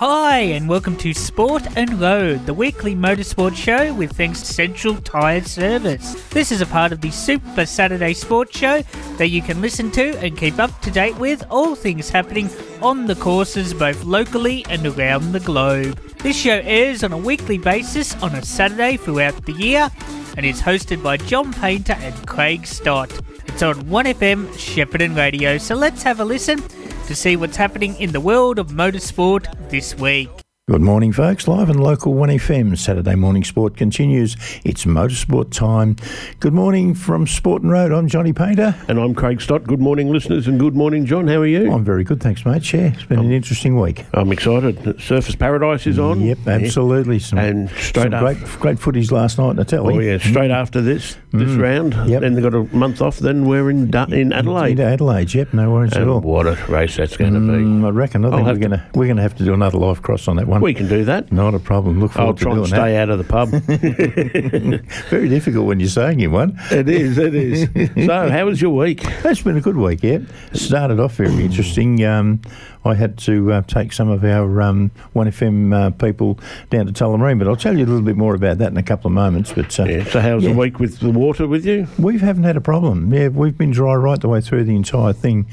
Hi, and welcome to Sport and Road, the weekly motorsport show with thanks to Central Tyre Service. This is a part of the Super Saturday Sports Show that you can listen to and keep up to date with all things happening on the courses both locally and around the globe. This show airs on a weekly basis on a Saturday throughout the year and is hosted by John Painter and Craig Stott. It's on 1FM Shepparton Radio, so let's have a listen to see what's happening in the world of motorsport this week. Good morning, folks. Live and local 1FM Saturday morning sport continues. It's motorsport time. Good morning from Sport and Road. I'm Johnny Painter. And I'm Craig Stott. Good morning, listeners, and good morning, John. How are you? I'm very good, thanks, mate. Yeah, it's been an interesting week. I'm excited. Surfers Paradise is on. Yep, absolutely. Some, And straight some after. great, great footies last night in the telly. Oh yeah, straight after this this round. Yep. Then they've got a month off. Then we're in in Adelaide. In Adelaide, yep, no worries at And all. what a race that's going to Mm, I reckon. I think we're going to we're going to have to do another live cross on that one. Be. We can do that. Not a problem. Look forward I'll to try doing and stay out of the pub. Very difficult when you're saying in one. it is. It is. so, how was your week? It's been a good week, yeah. Started off very interesting. Um, I had to uh, take some of our um, 1FM uh, people down to Tullamarine, but I'll tell you a little bit more about that in a couple of moments. But uh, Yeah. So, how's Yeah. the week with the water with you? we haven't had a problem. Yeah, we've been dry right the way through the entire thing.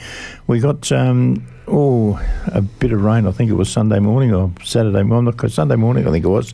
We got um, oh a bit of rain. I think it was Sunday morning or Saturday morning. Sunday morning, I think it was,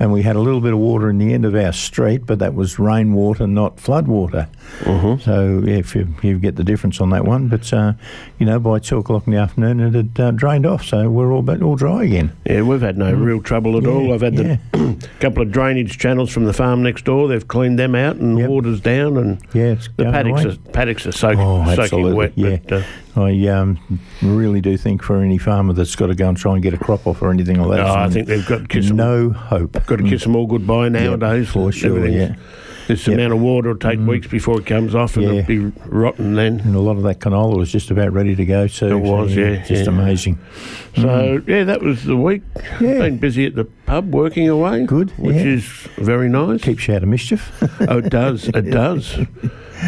and we had a little bit of water in the end of our street, but that was rainwater, not flood water. So yeah, if you, you get the difference on that one, but uh, you know by two o'clock in the afternoon it had uh, drained off, so we're all but all dry again. Yeah, we've had no real trouble at all. Mm. I've had the couple of drainage channels from the farm next door. They've cleaned them out, and Yep. water's down, and Yeah, it's the paddocks away. are, paddocks are soaking, Oh, soaking wet. yeah. But, uh, I um, really do think for any farmer that's got to go and try and get a crop off or anything like that, oh, I think they've got to kiss them no hope. Got to mm. kiss them all goodbye nowadays. for sure, yeah. This Yep. amount of water will take mm. weeks before it comes off, and Yeah. it'll be rotten then. And a lot of that canola was just about ready to go too. It was, so, yeah, just yeah. amazing. So mm. yeah, that was the week. Yeah. Been busy at the pub working away. Good, which yeah. is very nice. Keeps you out of mischief. oh, it does. It does.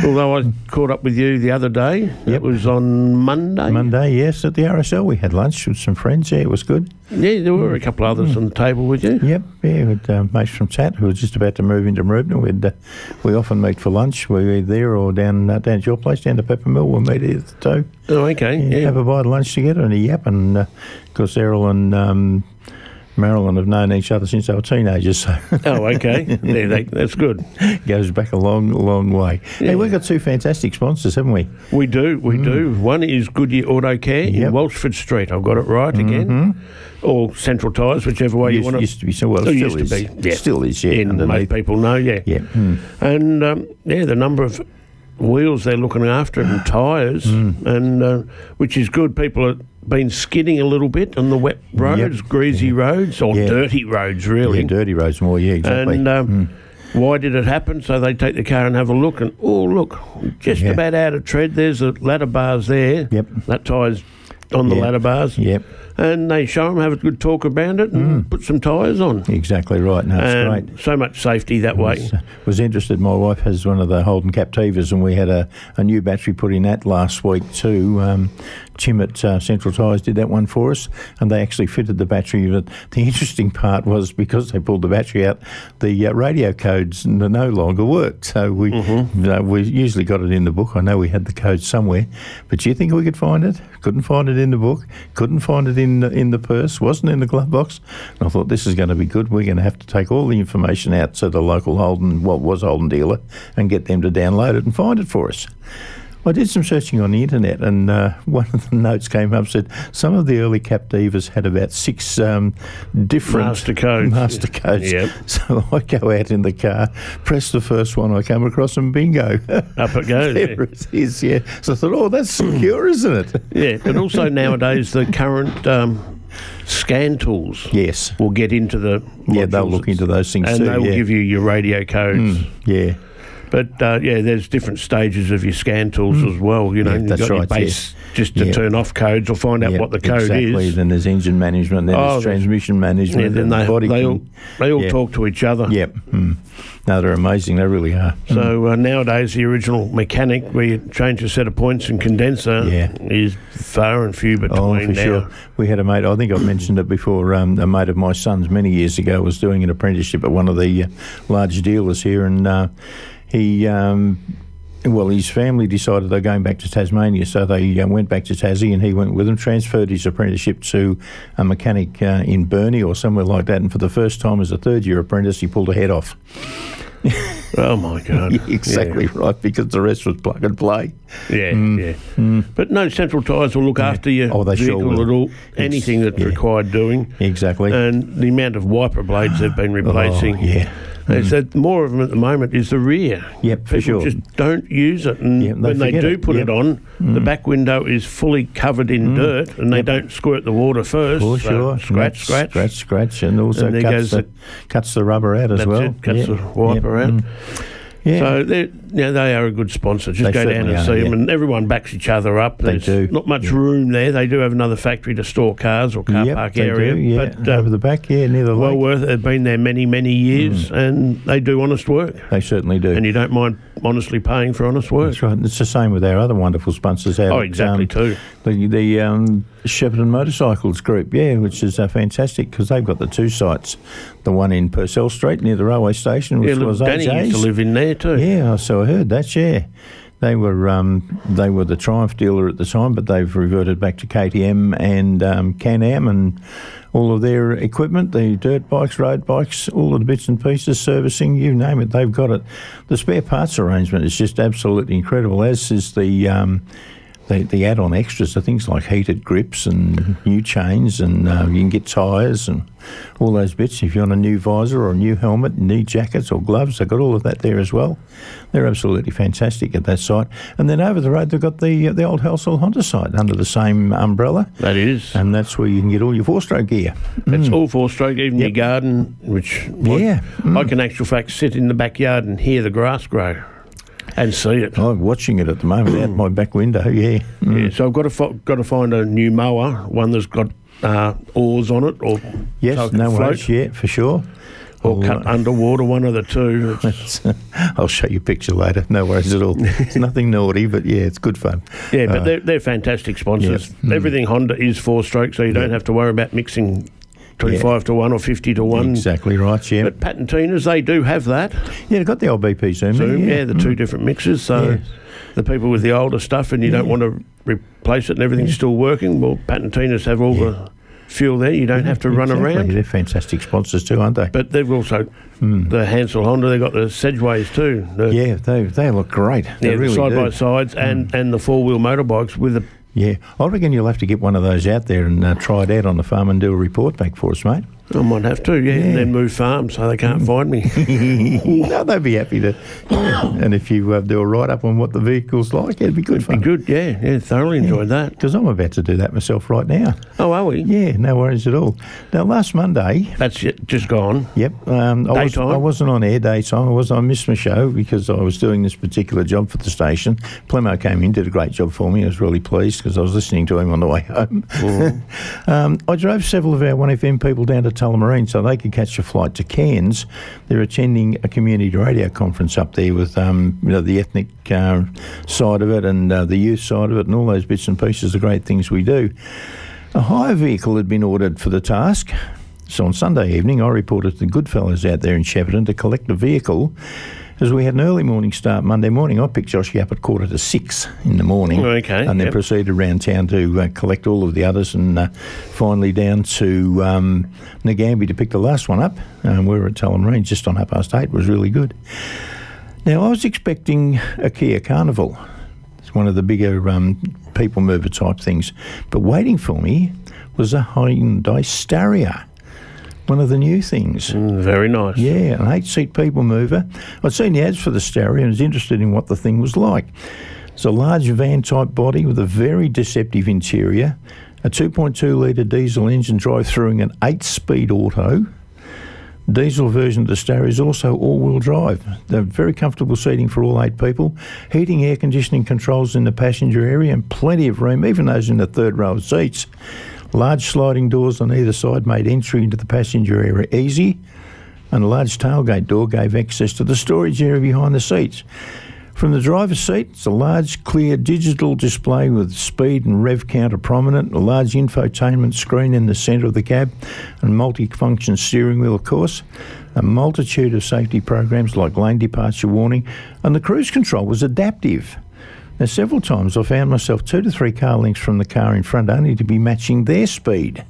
Although I caught up with you the other day. Yep. It was on Monday. Monday, yes, at the RSL we had lunch with some friends. Yeah, it was good. Yeah, there were a couple of others on the table with you. Yep, yeah, with uh, mates from Tat who was just about to move into Mooroopna. We'd, uh, we often meet for lunch. We're either there or down uh, down at your place, down to Peppermill. We'll meet either too. Oh, okay. Yeah, Yeah. Have a bite of lunch together and a yap. And uh, of course, Errol and um, Marilyn have known each other since they were teenagers, so oh, okay. yeah, they, that's good. goes back a long, long way. Hey, Yeah. we've got two fantastic sponsors, haven't we? We do, we do. One is Goodyear Auto Care Mm. Yep. Mm-hmm. in Welsford Street. I've got it right again. Or Central Tyres, whichever way you want to. used to be so well. Oh, still used to is. be, yeah. Still is, yeah. in most people know, yeah. Yeah. mm. And um, yeah, the number of wheels they're looking after and tyres, Mm. and uh, which is good. People have been skidding a little bit on the wet roads, greasy roads, or Yeah. dirty roads, really. Yeah, dirty roads more, yeah, exactly. And um, why did it happen? So they take the car and have a look, and oh, look, just Yeah. about out of tread. There's the ladder bars there. Yep. That tyre's on the Yeah. ladder bars. Yep, And they show them, have a good talk about it, and put some tyres on. exactly right. No, it's great. So much safety that way. was, was interested. My wife has one of the Holden Captivas, and we had a, a new battery put in that last week too. Um, Tim at uh, Central Tyres did that one for us, and they actually fitted the battery. But the interesting part was because they pulled the battery out, the uh, radio codes no longer worked. So we uh, we usually got it in the book. I know we had the code somewhere, but do you think we could find it? Couldn't find it in the book. Couldn't find it in the, in the purse. Wasn't in the glove box. And I thought this is going to be good. We're going to have to take all the information out to the local Holden, what was Holden dealer, and get them to download it and find it for us. I did some searching on the internet, and uh, one of the notes came up said some of the early Captivas had about six um, different Master codes. Master codes. Yep. So I go out in the car, press the first one I come across, and bingo, Up it goes. yeah. there it is. Yeah. So I thought, oh, that's secure, isn't it? Yeah, but also nowadays the current um, scan tools Yes. will get into the Yeah, they'll look into those things too. and too. they will yeah. give you your radio codes. yeah. But uh, yeah, there's different stages of your scan tools as well. You know, Mm. Yeah, you've that's got your right, base just to Yeah. turn off codes or find out Yep, what the code exactly. is. Then there's engine management, then Oh, there's transmission management, Yeah, then they, body they all they all yeah. talk to each other. Yep. Mm. No, they're amazing. They really are. So uh, nowadays, the original mechanic, where you change a set of points and condenser, Yeah. is far and few between Oh, for now. sure. We had a mate, I think I've mentioned it before, um, a mate of my son's many years ago was doing an apprenticeship at one of the uh, large dealers here, and uh, he. Um, well, his family decided they're going back to Tasmania, so they uh, went back to Tassie, and he went with them. Transferred his apprenticeship to a mechanic uh, in Burnie or somewhere like that, and for the first time as a third-year apprentice, he pulled a head off. Oh my God! exactly right, because the rest was plug and play. Yeah, yeah. yeah. But no, Central Tyres will look after you. Oh, they sure will. at all. Anything that's yeah. required doing. Exactly. And the amount of wiper blades they've been replacing. Oh, yeah. They mm-hmm. said more of them at the moment is the rear. Yep, for People sure. just don't use it, and Yep, they when they forget do it. put Yep. it on, the mm. back window is fully covered in mm. dirt, and they don't squirt the water first. For so sure. Scratch, That's scratch, scratch, scratch, and also And there cuts, goes the, cuts the rubber out as That's well. it, cuts Yeah. the wiper out. Mm. Mm. Yeah. So they, you know, they are a good sponsor. Just They go down and are, see them, and everyone backs each other up. They There's do, not much yeah. room there. They do have another factory to store cars or car Yep, park they area, do, yeah. but uh, over the back, yeah, near the well lake. worth it. They've been there many, many years, and they do honest work. They certainly do. And you don't mind honestly paying for honest work. That's right. It's the same with our other wonderful sponsors out Oh, at, exactly um, too. the the um, Shepparton Motorcycles Group, yeah, which is uh, fantastic because they've got the two sites. The one in Purcell Street near the railway station, which Yeah, look, was Danny used to live in there too. Yeah, so I heard that. Yeah, they were um, they were the Triumph dealer at the time, but they've reverted back to KTM and um, Can-Am and all of their equipment, the dirt bikes, road bikes, all of the bits and pieces, servicing, you name it, they've got it. The spare parts arrangement is just absolutely incredible. As is the um, the, the add-on extras are things like heated grips and new chains, and uh, you can get tyres and all those bits. If you want a new visor or a new helmet, knee jackets or gloves, they've got all of that there as well. They're absolutely fantastic at that site. And then over the road, they've got the uh, the old Halsall Honda site under the same umbrella, That is. and that's where you can get all your four-stroke gear. It's all four stroke, even your garden, which Yeah. I, I can actual fact sit in the backyard and hear the grass grow and see it. I'm watching it at the moment out my back window. Yeah, Yeah, so I've got to fi- got to find a new mower, one that's got uh, oars on it, or yes, so it no float, worries. Yeah, for sure. or I'll, cut underwater, one of the two. I'll show you a picture later. No worries at all. It's nothing naughty, but yeah, it's good fun. yeah, but Uh, they're, they're fantastic sponsors. yeah. Everything Honda is four stroke, so you don't have to worry about mixing twenty five to one or fifty to one. Exactly right. Yeah, But Pat and Tina's, they do have that. yeah, they've got the old BP Zoom. Zoom, yeah, yeah, the two mm. different mixes. So the people with the older stuff and you don't want to replace it and everything's still working, well, Pat and Tina's have all the fuel there. You don't have to run Exactly. around. They're fantastic sponsors too, aren't they? But they've also mm. the Hansel Honda. They've got the Segways too. The, yeah, they they look great. They yeah, really side do. by sides and mm. and the four wheel motorbikes with the. Yeah, I reckon you'll have to get one of those out there and uh, try it out on the farm and do a report back for us, mate. I might have to, yeah, and then move farms so they can't find me. no, they'd be happy to. And if you uh, do a write up on what the vehicle's like, it'd be good Be fun. good, yeah, yeah. Thoroughly enjoyed that. Because I'm about to do that myself right now. Oh, are we? Yeah, no worries at all. Now, last Monday, That's it, just gone. Yep. Um, I, was, Daytime? I wasn't on air daytime. I was. I missed my show because I was doing this particular job for the station. Plemo came in, did a great job for me. I was really pleased because I was listening to him on the way home. um, I drove several of our 1FM people down to Tullamarine so they could catch a flight to Cairns. They're attending a community radio conference up there with um, you know, the ethnic uh, side of it and uh, the youth side of it and all those bits and pieces of great things we do. A hire vehicle had been ordered for the task. So on Sunday evening, I reported to the Goodfellas out there in Shepparton to collect a vehicle. As we had an early morning start Monday morning, I picked Joshy up at quarter to six in the morning. Okay, And then yep. proceeded around town to uh, collect all of the others and uh, finally down to um, to pick the last one up. Um, we were at Tullamarine just on half past eight. It was really good. Now, I was expecting a Kia Carnival. It's one of the bigger um, people mover type things. But waiting for me was a Hyundai Staria, one of the new things. Mm, very nice. Yeah, an eight seat people mover. I'd seen the ads for the Staria and was interested in what the thing was like. It's a large van type body with a very deceptive interior, a 2.2 litre diesel engine drive through an eight speed auto. Diesel version of the Staria is also all-wheel drive. They're very comfortable seating for all eight people. Heating, air conditioning controls in the passenger area, and plenty of room, even those in the third row of seats. Large sliding doors on either side made entry into the passenger area easy. and a large tailgate door gave access to the storage area behind the seats. From the driver's seat, it's a large, clear digital display with speed and rev counter prominent, a large infotainment screen in the centre of the cab, and multi-function steering wheel, of course. A multitude of safety programs like lane departure warning, and the cruise control was adaptive. Now, several times I found myself two to three car lengths from the car in front, only to be matching their speed.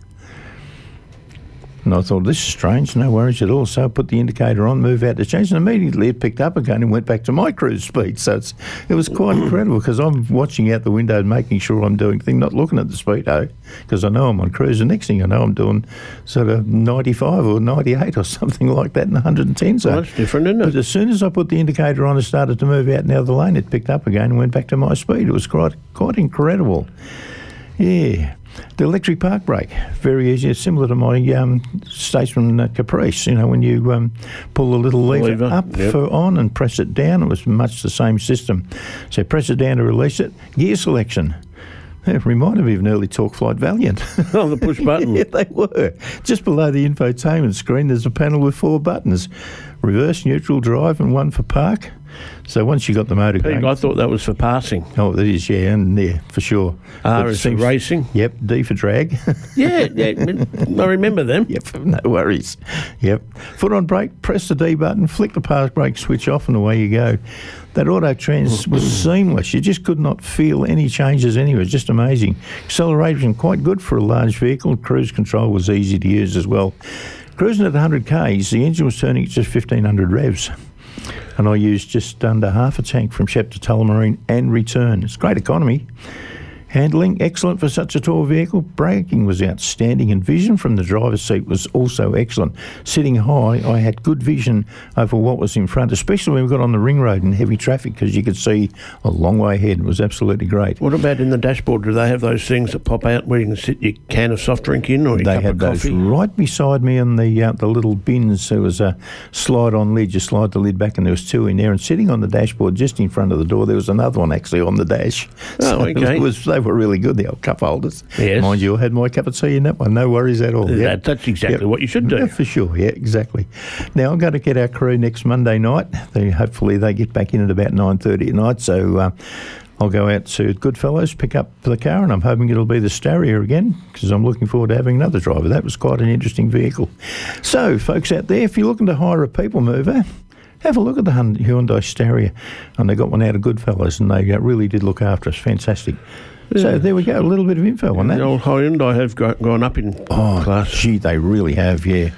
And I thought, this is strange, no worries at all. So I put the indicator on, move out to change, and immediately it picked up again and went back to my cruise speed. So it's, it was quite incredible because I'm watching out the window and making sure I'm doing things, not looking at the speedo because I know I'm on cruise. The next thing I know, I'm doing sort of 95 or 98 or something like that in 110 zone. Well, that's different, isn't it? But as soon as I put the indicator on and started to move out now the lane, it picked up again and went back to my speed. It was quite quite incredible. Yeah. The electric park brake, very easy. It's similar to my um, Statesman uh, Caprice. You know, when you um, pull the little lever, Lever, up yep. for on and press it down, it was much the same system. So press it down to release it. Gear selection. It reminded me of an early TorqueFlite Valiant. Oh, the push button. yeah, they were. Just below the infotainment screen, there's a panel with four buttons reverse, neutral, drive, and one for park. So once you got the motor Pete, going. I thought that was for passing. Oh, that is, yeah, and yeah, for sure. R But it is for seems- racing. Yep, D for drag. Yeah, yeah, I remember them. yep, no worries. Yep. Foot on brake, press the D button, flick the park brake switch off, and away you go. That auto trans oh. was seamless. You just could not feel any changes anywhere. It's just amazing. Acceleration quite good for a large vehicle. Cruise control was easy to use as well. Cruising at 100 k's, the engine was turning at just 1500 revs. And I used just under half a tank from Shep to Tullamarine and return. It's great economy. Handling excellent for such a tall vehicle. Braking was outstanding, and vision from the driver's seat was also excellent. Sitting high, I had good vision over what was in front, especially when we got on the ring road in heavy traffic, because you could see a long way ahead. It was absolutely great. What about in the dashboard? Do they have those things that pop out where you can sit your can of soft drink in or your They cup had of those coffee? right beside me in the uh, the little bins. There was a slide-on lid. You slide the lid back, and there was two in there. And sitting on the dashboard, just in front of the door, there was another one actually on the dash. Oh, okay. It was, they were really good. The old cup holders. Yes. Mind you, I had my cup of tea in that one. No worries at all. That- Yep. that's exactly what you should do. Yeah, for sure. Yeah, exactly. Now I'm going to get our crew next Monday night. They hopefully they get back in at about nine thirty at night. So. Uh, I'll go out to Goodfellows, pick up the car, and I'm hoping it'll be the Staria again because I'm looking forward to having another driver. That was quite an interesting vehicle. So, folks out there, if you're looking to hire a people mover, have a look at the Hyundai Staria. And they got one out of Goodfellows, and they uh, really did look after us. Fantastic. So, there we go, a little bit of info on that. The old Hyundai have gone up in Oh, class. gee, they really have, yeah.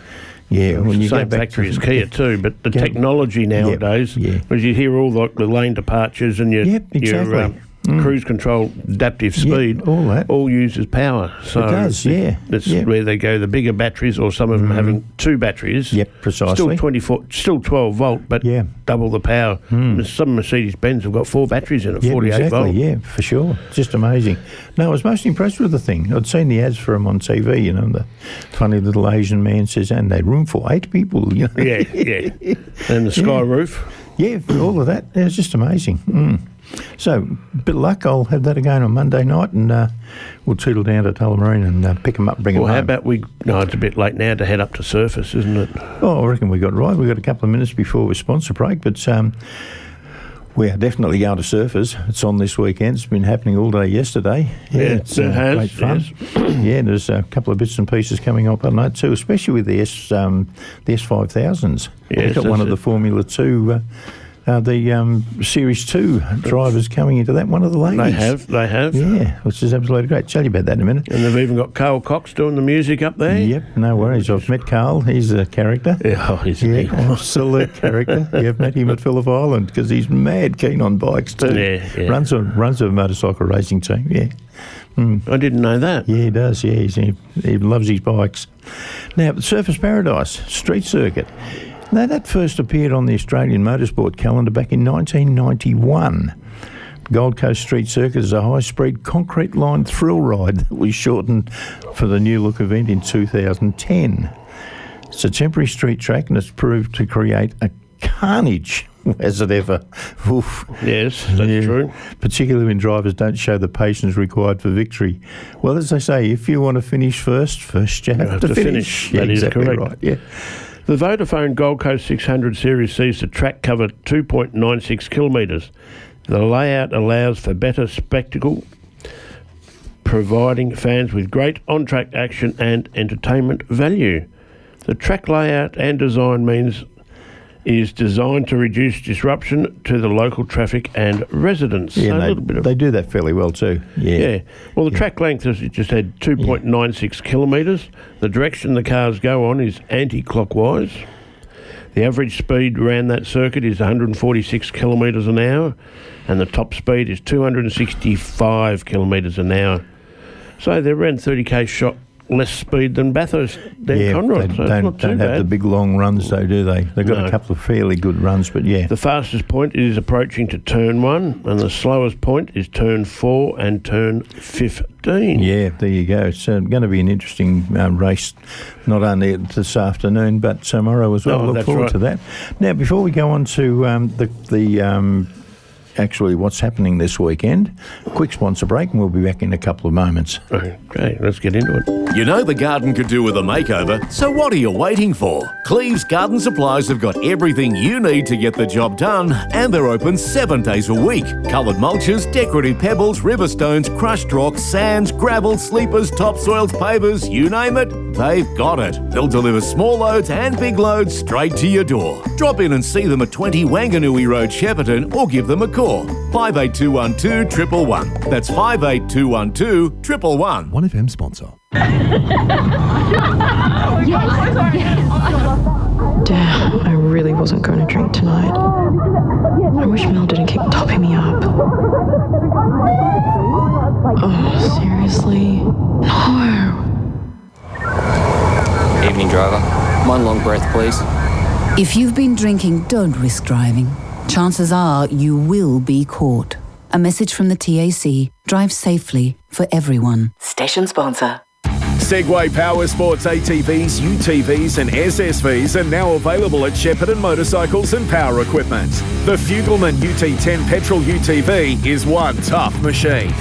Yeah, when you Same go back factory to as Kia too, but the technology nowadays, yeah. as you hear all like the lane departures and your, Yep, exactly. your um, Mm. cruise control adaptive Yeah, speed, all that. all uses power. So it does, yeah, That's yeah. where they go. The bigger batteries, or some of them mm-hmm. having two batteries. Yep, precisely. Still twenty four, still twelve volt, but Yeah. double the power. Mm. Some Mercedes Benz have got four batteries in it, Yeah, forty eight exactly. volt. Yeah, for sure. Just amazing. No, I was most impressed with the thing. I'd seen the ads for them on TV. You know, the funny little Asian man says, "And they room for eight people." You know? Yeah, yeah. and the sky roof. yeah, all of that. It was just amazing. Mm. So, bit of luck. I'll have that again on Monday night, and uh, we'll toodle down to Tullamarine and uh, pick them up, bring them. Well, them how home. about we? No, it's a bit late now to head up to Surfers, isn't it? Oh, I reckon we got right. We got a couple of minutes before we sponsor break, but um, we are definitely going to surfers. It's on this weekend. It's been happening all day yesterday. Yeah, it's uh, it has, great fun. yeah, there's a couple of bits and pieces coming up on that too, especially with the S um, the S five thousands. Yes, We've got one that's of the. Formula Two. Uh, uh, the um, Series 2 drivers coming into that, one of the ladies. They have, they have. Yeah, which is absolutely great. Tell you about that in a minute. And they've even got Carl Cox doing the music up there. Yep, no worries. I've met Carl. He's a character. Yeah, oh, isn't Yeah, he? absolute character. You've met him at Phillip Island because he's mad keen on bikes too. Yeah, yeah. Runs a runs a motorcycle racing team. Yeah, I didn't know that. yeah, he does. Yeah, he's, he, he loves his bikes. Now, the Surfers Paradise Street Circuit. Now, that first appeared on the Australian Motorsport calendar back in 1991. Gold Coast Street Circuit is a high speed concrete lined thrill ride that was shortened for the new look event in 2010. It's a temporary street track and it's proved to create a carnage, as it ever. Oof. Yes, that's Yeah. true. Particularly when drivers don't show the patience required for victory. Well, as they say, if you want to finish first, first you have, have to, to finish. finish. That is exactly correct. right. Yeah. The Vodafone Gold Coast 600 series sees the track cover 2.96 kilometres. The layout allows for better spectacle, providing fans with great on track action and entertainment value. The track layout and design means is designed to reduce disruption to the local traffic and residents. Yeah, So a they, little bit of they do that fairly well too. Yeah. yeah. Well, the track length is just had 2.96 kilometres. The direction the cars go on is anti-clockwise. The average speed around that circuit is 146 kilometres an hour, and the top speed is 265 kilometres an hour. So they're around 30k shot less speed than Bathurst, than yeah, Conrod. they so don't, don't have the big long runs though, do they? They've got No. a couple of fairly good runs, but yeah, The fastest point is approaching to turn one, and the slowest point is turn four and turn 15. yeah, there you go. It's uh, going to be an interesting um, race, not only this afternoon but tomorrow as well. Oh, Look forward right. to that. Now, before we go on to um, the the um, actually what's happening this weekend, quick sponsor break, and we'll be back in a couple of moments. Okay, let's get into it. You know the garden could do with a makeover, so what are you waiting for? Cleves Garden Supplies have got everything you need to get the job done, and they're open seven days a week. Coloured mulches, decorative pebbles, river stones, crushed rocks, sands, gravel, sleepers, topsoils, pavers, you name it, they've got it. They'll deliver small loads and big loads straight to your door. Drop in and see them at 20 Wanganui Road, Shepparton, or give them a call. 58212 111. That's 58212 111. 1FM sponsor. Damn, I really wasn't going to drink tonight. I wish Mel didn't keep topping me up. Oh, seriously? No. Evening, driver. One long breath, please. If you've been drinking, don't risk driving. Chances are you will be caught. A message from the TAC drive safely for everyone. Station sponsor. Segway Power Sports ATVs, UTVs, and SSVs are now available at Shepparton Motorcycles and Power Equipment. The Fugleman UT10 petrol UTV is one tough machine.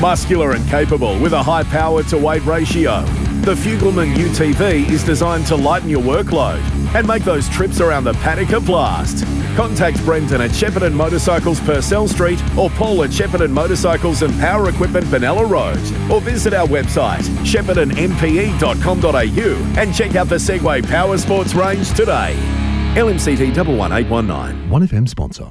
Muscular and capable with a high power to weight ratio. The Fugleman UTV is designed to lighten your workload and make those trips around the paddock a blast. Contact Brendan at Shepparton Motorcycles Purcell Street or Paul at Shepparton Motorcycles and Power Equipment Benalla Road or visit our website sheppartonmpe.com.au and check out the Segway Power Sports range today. LMCT 11819. 1FM sponsor.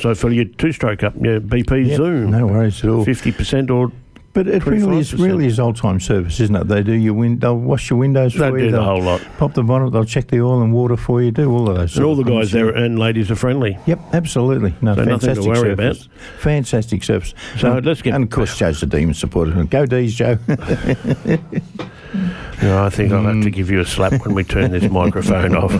fill your two-stroke up. Your BP Yep, Zoom, no worries at all. fifty percent or But it really is really is old time service, isn't it? They do your win- they'll wash your windows They for you. They do the whole lot. Pop the bonnet. They'll check the oil and water for you. Do all of those. and all the guys there and ladies are friendly. Yep, absolutely. No, So nothing to worry service. Fantastic service. So and, let's get and of course Joe's a demon supporter. Go D's, Joe. No, I think I'll Mm. have to give you a slap when we turn this microphone off.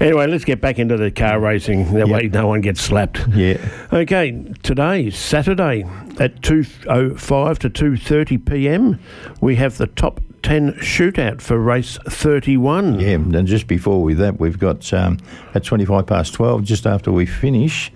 Anyway, let's get back into the car racing. That Yep. way, no one gets slapped. yeah. Okay, today, Saturday, at 2.05 to 2.30 p.m., we have the top 10 shootout for race 31. Yeah, and just before with that, we've got um, at 25 past 12, just after we finish,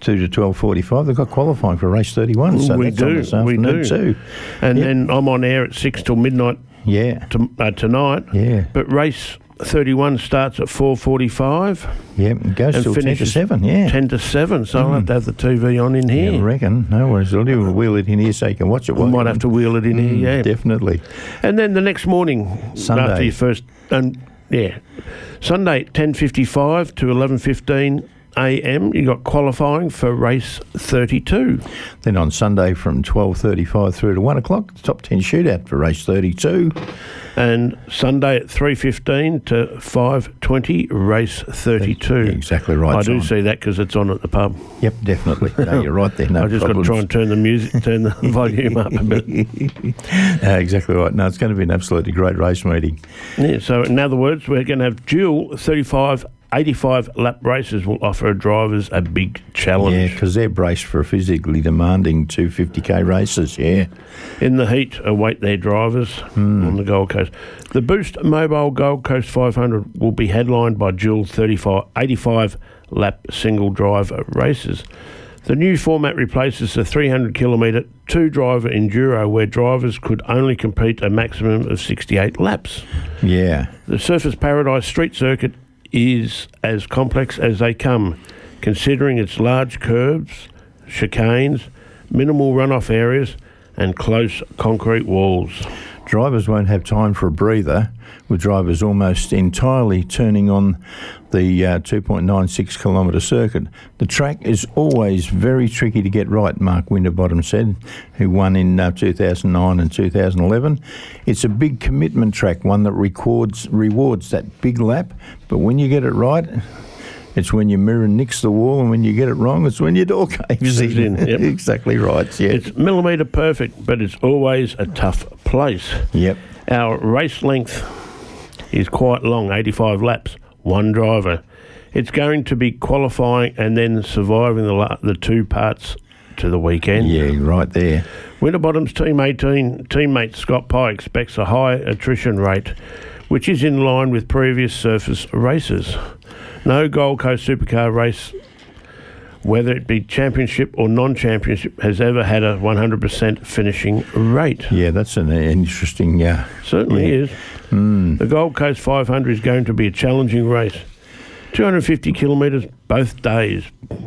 2 to 12.45, they've got qualifying for race 31. So we do, we do. too. And Yep. then I'm on air at 6 till midnight Yeah, to, uh, tonight. Yeah. But race 31 starts at 4.45 yeah, it goes till 10 to finishes 7, yeah. 10 to 7, so I'll have to have the TV on in Yeah, I reckon. No worries. I'll do. We'll wheel it in here so you can watch it. we might have to wheel it in Mm, here, yeah. Definitely. And then the next morning, Sunday. after your first, and yeah, Sunday ten fifty five to eleven fifteen, a.m. You got qualifying for race 32. Then on Sunday from 12.35 through to 1 o'clock, the top 10 shootout for race 32. And Sunday at 3.15 to 5.20, race 32. Exactly right, I do see that because it's on at the pub. Yep, definitely. No, you're right there. No I just got to try and turn the music, turn the volume up a bit. Exactly right. No, it's going to be an absolutely great race meeting. Yeah, so in other words, we're going to have dual 35, 85 lap races will offer drivers a big challenge. Yeah, because they're braced for physically demanding 250k races. Yeah. In the heat, await their drivers Hmm. on the Gold Coast. The Boost Mobile Gold Coast 500 will be headlined by dual 35, 85 lap single driver races. The new format replaces the 300 kilometre two driver enduro where drivers could only compete a maximum of 68 laps. Yeah. The Surfers Paradise Street Circuit is as complex as they come, considering its large curves, chicanes, minimal runoff areas, and close concrete walls. Drivers won't have time for a breather, with drivers almost entirely turning on the uh, 2.96 kilometre circuit. The track is always very tricky to get right, Mark Winterbottom said, who won in uh, 2009 and 2011. It's a big commitment track, one that records, rewards that big lap, but when you get it right, it's when your mirror nicks the wall, and when you get it wrong, it's when your door caves in. in, yep. exactly right. Yeah. It's millimetre perfect, but it's always a tough place. yep. Our race length is quite long 85 laps, one driver. It's going to be qualifying and then surviving the, la- the two parts to the weekend. Yeah, right there. Winterbottom's Team 18 teammate Scott Pye expects a high attrition rate, which is in line with previous Surfers races. No Gold Coast Supercar race, whether it be championship or non-championship, has ever had a 100% finishing rate. Yeah, that's an interesting. Uh, Certainly Yeah. is. The Gold Coast 500 is going to be a challenging race. 250 kilometres both days,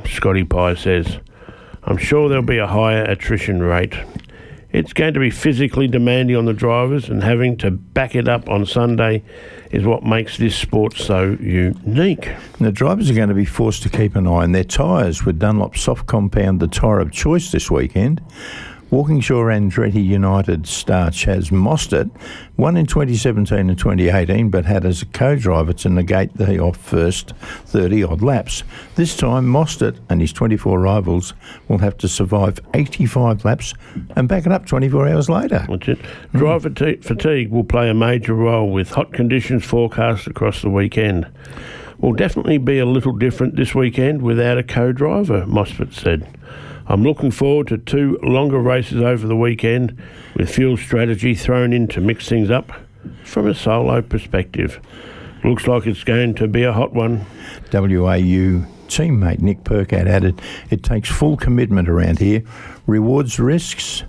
Scotty Pye says. I'm sure there'll be a higher attrition rate. It's going to be physically demanding on the drivers, and having to back it up on Sunday is what makes this sport so unique. the drivers are going to be forced to keep an eye on their tyres with Dunlop Soft Compound, the tyre of choice this weekend. Walkinshaw Andretti United star Chaz Mostert won in 2017 and 2018, but had as a co-driver to negate the off first 30 odd laps. This time, Mostert and his 24 rivals will have to survive 85 laps and back it up 24 hours later. That's it. Driver t- fatigue will play a major role with hot conditions forecast across the weekend. Will definitely be a little different this weekend without a co-driver, Mostert said. I'm looking forward to two longer races over the weekend with fuel strategy thrown in to mix things up from a solo perspective. Looks like it's going to be a hot one. WAU teammate Nick Percat added, It takes full commitment around here, rewards risks,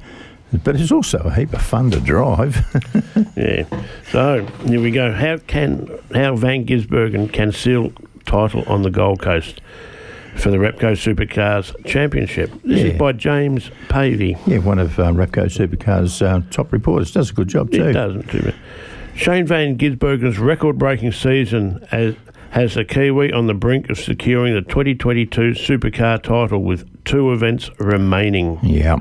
but it's also a heap of fun to drive. Yeah. So here we go. How can how Van Gisbergen can seal title on the Gold Coast for the Repco Supercars Championship? This Yeah. is by James Pavey. yeah, one of uh, Repco Supercars' uh, top reporters. Does a good job too. It doesn't do it. Shane Van Gisbergen's record-breaking season as, has a Kiwi on the brink of securing the 2022 Supercar title with two events remaining. Yeah.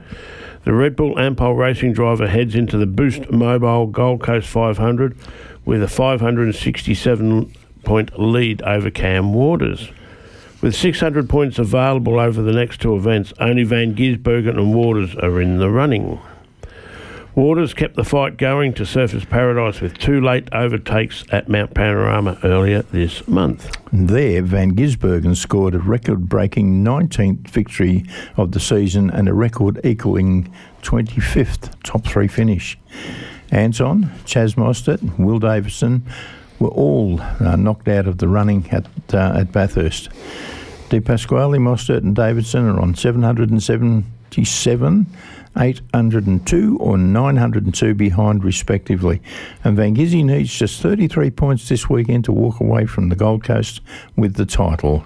The Red Bull Ampol racing driver heads into the Boost Mobile Gold Coast 500 with a 567 point lead over Cam Waters. With 600 points available over the next two events, only Van Gisbergen and Waters are in the running. Waters kept the fight going to Surfers Paradise with two late overtakes at Mount Panorama earlier this month. There, Van Gisbergen scored a record breaking 19th victory of the season and a record equaling 25th top three finish. Anton, Chaz Mostert, Will Davison were all uh, knocked out of the running at, uh, at Bathurst. De Pasquale, Mostert, and Davison are on 777, 802, or 902 behind, respectively. And Van Gizzy needs just 33 points this weekend to walk away from the Gold Coast with the title.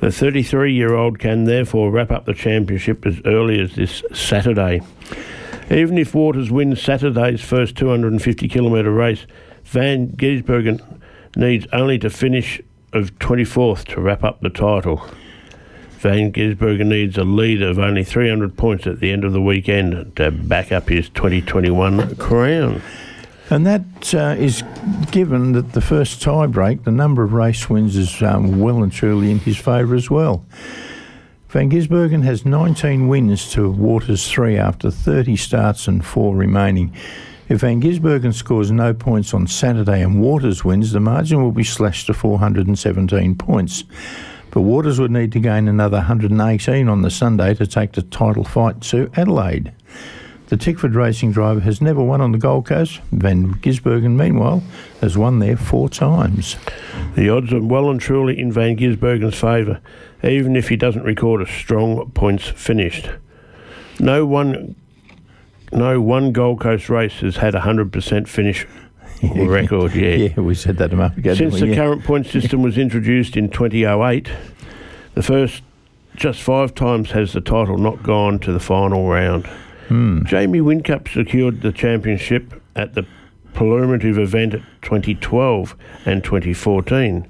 The 33 year old can therefore wrap up the championship as early as this Saturday. Even if Waters wins Saturday's first 250 kilometre race, Van Gisbergen needs only to finish of 24th to wrap up the title. Van Gisbergen needs a lead of only 300 points at the end of the weekend to back up his 2021 crown. And that uh, is given that the first tie break, the number of race wins is um, well and truly in his favour as well. Van Gisbergen has 19 wins to Waters 3 after 30 starts and 4 remaining. If Van Gisbergen scores no points on Saturday and Waters wins, the margin will be slashed to 417 points. But Waters would need to gain another 118 on the Sunday to take the title fight to Adelaide. The Tickford racing driver has never won on the Gold Coast. Van Gisbergen, meanwhile, has won there four times. The odds are well and truly in Van Gisbergen's favour, even if he doesn't record a strong points finished. No one, no one Gold Coast race has had a hundred percent finish record yet. Yeah, we said that a moment ago. Since the? Yeah. current point system was introduced in 2008, the first just five times has the title not gone to the final round. Hmm. Jamie Whincup secured the championship at the preliminative event at 2012 and 2014.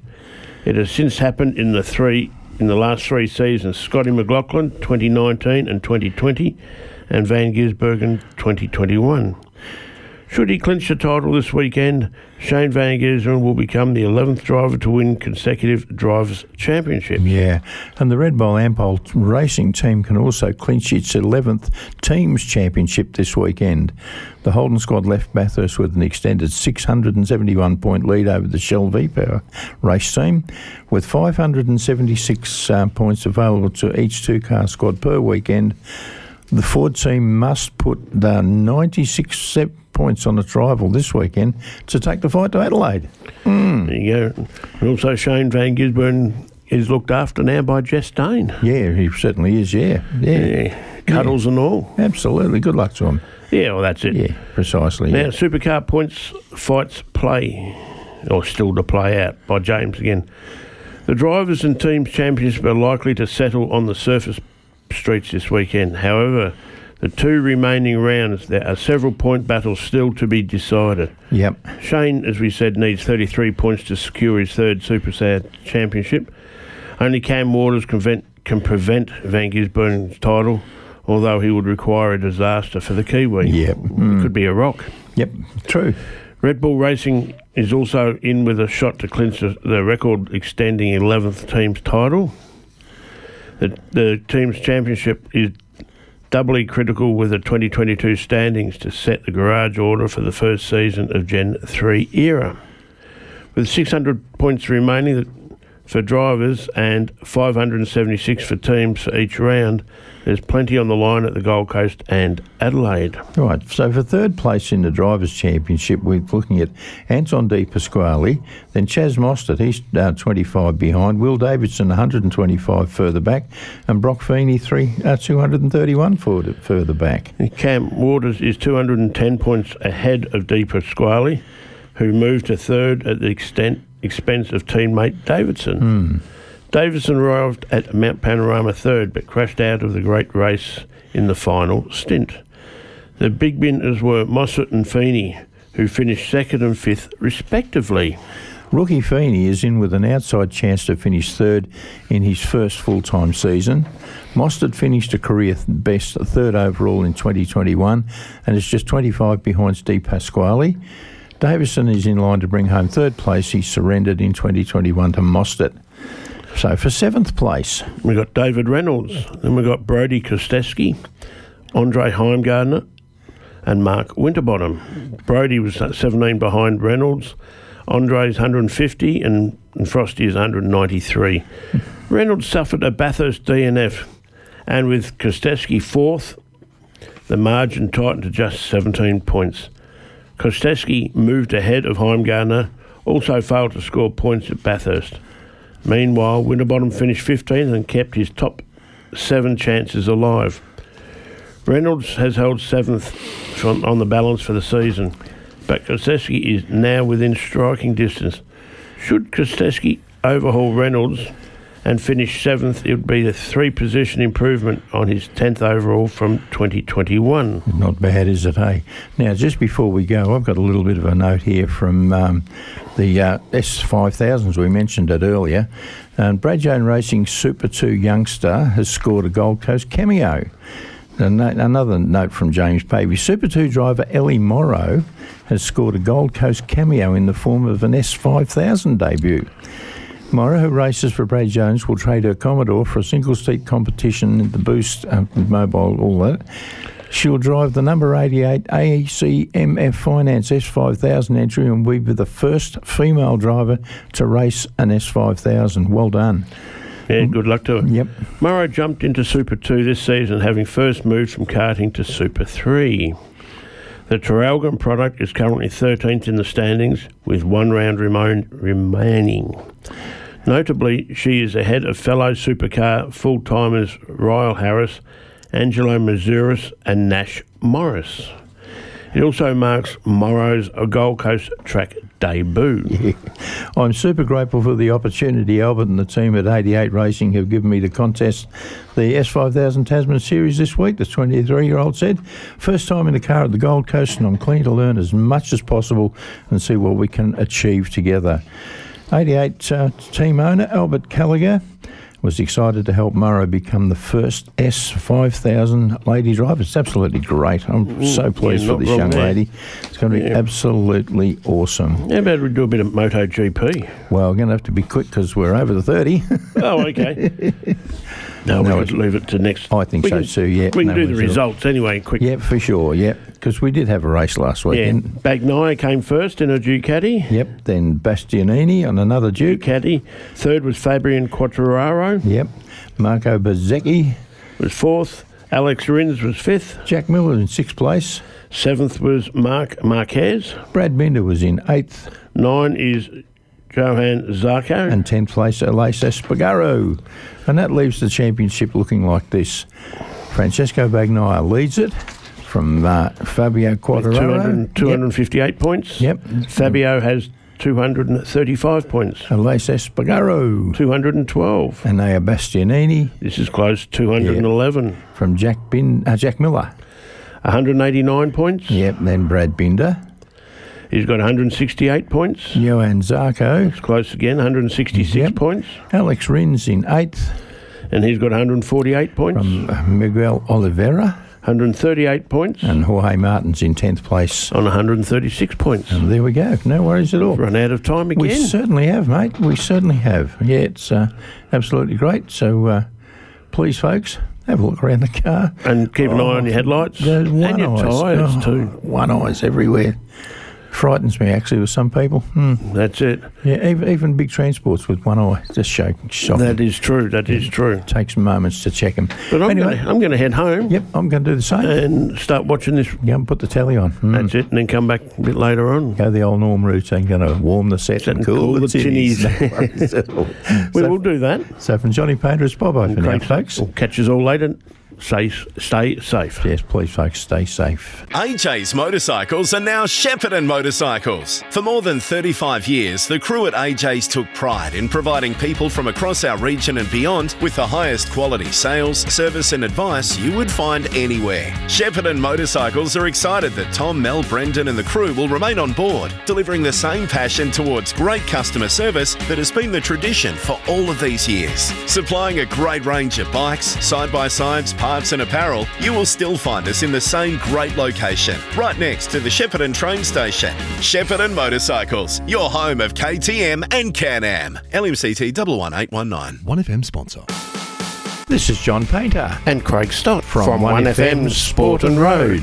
It has since happened in the three in the last three seasons: Scotty McLaughlin 2019 and 2020, and Van Gisbergen 2021. Should he clinch the title this weekend, Shane Van Gisbergen will become the 11th driver to win consecutive Drivers' Championships. Yeah, and the Red Bull Ampol racing team can also clinch its 11th Teams Championship this weekend. The Holden squad left Bathurst with an extended 671 point lead over the Shell V Power race team, with 576 uh, points available to each two car squad per weekend. The Ford team must put the 96 se- points on its rival this weekend to take the fight to Adelaide. Hmm. There you go. And also, Shane Van Gisbergen is looked after now by Jess Dane. Yeah, he certainly is. Yeah, yeah, Yeah, cuddles and all. absolutely. Good luck to him. Yeah, well, that's it. Yeah, precisely. Now, Yeah. Supercar points fights play, or still to play out by James again. The drivers and teams championship are likely to settle on the Surfers streets this weekend. However, the two remaining rounds, there are several point battles still to be decided. Yep. Shane, as we said, needs 33 points to secure his third Super Superstar championship. Only Cam Waters can prevent, can prevent Van Gisbergen's title, although he would require a disaster for the Kiwi. Yep. It mm. could be a rock. Yep. True. Red Bull Racing is also in with a shot to clinch the, the record extending 11th team's title. The, the team's championship is doubly critical with the 2022 standings to set the garage order for the first season of Gen 3 era. With 600 points remaining for drivers and 576 for teams for each round, there's plenty on the line at the Gold Coast and Adelaide. Right. So for third place in the Drivers' Championship, we're looking at Anton De Pasquale, then Chaz Mostert, he's uh, 25 behind, Will Davison 125 further back, and Broc Feeney three, uh, 231 further, further back. Cam Waters is 210 points ahead of De Pasquale, who moved to third at the extent, expense of teammate Davison. Davison arrived at Mount Panorama third, but crashed out of the great race in the final stint. The big winners were Mostert and Feeney, who finished second and fifth respectively. Rookie Feeney is in with an outside chance to finish third in his first full time season. Mostert finished a career best third overall in 2021 and is just 25 behind Steve Pasquale. Davison is in line to bring home third place. He surrendered in 2021 to Mostert. So for seventh place, We got David Reynolds, then we got Brodie Kostecki, Andre Heimgartner, and Mark Winterbottom. Brodie was 17 behind Reynolds. Andre's 150 and, and Frosty is 193. Reynolds suffered a Bathurst DNF, and with Kostecki fourth, the margin tightened to just 17 points. Kostecki moved ahead of Heimgartner, also failed to score points at Bathurst. Meanwhile, Winterbottom finished 15th and kept his top seven chances alive. Reynolds has held seventh from, on the balance for the season, but Kostecki is now within striking distance. Should Kostecki overhaul Reynolds and finished seventh. It would be a three position improvement on his 10th overall from 2021. Not bad, is it, hey? Now, just before we go, I've got a little bit of a note here from um, the uh, S5000s. We mentioned it earlier. And Brad Jones Racing Super 2 youngster has scored a Gold Coast cameo. Another note from James Pavey. Super 2 driver Ellie Morrow has scored a Gold Coast cameo in the form of an S5000 debut. Morrow, who races for Brad Jones, will trade her Commodore for a single seat competition in the Boost uh, Mobile, all that. She'll drive the number 88 ACMF Finance S5000 entry and will be the first female driver to race an S5000. Well done. Yeah, good luck to her. Yep. Morrow jumped into Super 2 this season, having first moved from karting to Super 3. The Traralgon product is currently 13th in the standings with one round remain, remaining. Notably, she is ahead of fellow supercar full timers Ryle Harris, Angelo Mazuris, and Nash Morris. It also marks Morrow's Gold Coast track debut. Yeah. I'm super grateful for the opportunity Albert and the team at 88 Racing have given me to contest the S5000 Tasman Series this week, the 23 year old said. First time in a car at the Gold Coast, and I'm keen to learn as much as possible and see what we can achieve together. 88 uh, team owner Albert Gallagher was excited to help Morrow become the first S5000 lady driver. It's absolutely great. I'm mm, so pleased yeah, for this young there. lady. It's going to be yeah. absolutely awesome. How about we do a bit of MotoGP? Well, we're going to have to be quick because we're over the 30. oh, okay. No, no we could leave it to next. I think so can, too. Yeah, we can no, do the results anyway. Quick. Yeah, for sure. Yeah, because we did have a race last weekend. Yeah, Bagnaia came first in a Ducati. Yep. Then Bastianini on another Duke. Ducati. Third was Fabian Quartararo. Yep. Marco Bezzecchi was fourth. Alex Rins was fifth. Jack Miller in sixth place. Seventh was Marc Marquez. Brad Binder was in eighth. Nine is Johann Zarco. And 10th place, Aleix Espargaro. And that leaves the championship looking like this. Francesco Bagnaia leads it from uh, Fabio Quartararo. 258 yep. points. Yep. Fabio has 235 points. Aleix Espargaro. 212. And Enea Bastianini. This is close, 211. Yep. From Jack, Bin, uh, Jack Miller. 189 points. Yep, then Brad Binder. He's got 168 points. Johann Zarco. It's close again, 166 yep. points. Alex Rins in eighth. And he's got 148 points. From uh, Miguel Oliveira. 138 points. And Jorge Martin's in 10th place. On 136 points. And there we go. No worries at all. Run out of time again. We certainly have, mate. We certainly have. Yeah, it's uh, absolutely great. So uh, please, folks, have a look around the car. And keep an oh, eye on your headlights. and your tyres, oh, too. One eyes everywhere frightens me actually with some people. Mm. That's it. Yeah, even, even big transports with one eye just show, shocking. That is true. That is true. It takes moments to check them. But I'm anyway, going. I'm going to head home. Yep, I'm going to do the same and start watching this. Yeah, and put the telly on. Mm. That's it, and then come back a bit later on. Go the old norm routine. Going to warm the set and, and cool, cool the tinnies. we so, will do that. So from Johnny Painter, it's Bob for now, folks. We'll catch us all later stay, stay safe. Yes, please, folks, stay safe. AJ's Motorcycles are now Shepparton Motorcycles. For more than 35 years, the crew at AJ's took pride in providing people from across our region and beyond with the highest quality sales, service, and advice you would find anywhere. Shepparton Motorcycles are excited that Tom, Mel, Brendan, and the crew will remain on board, delivering the same passion towards great customer service that has been the tradition for all of these years. Supplying a great range of bikes, side by sides, parts and apparel, you will still find us in the same great location, right next to the Shepparton train station. Shepparton Motorcycles, your home of KTM and Can-Am. LMCT 11819. 1FM sponsor. This is John Painter and Craig Stott from, from 1FM Sport and Road.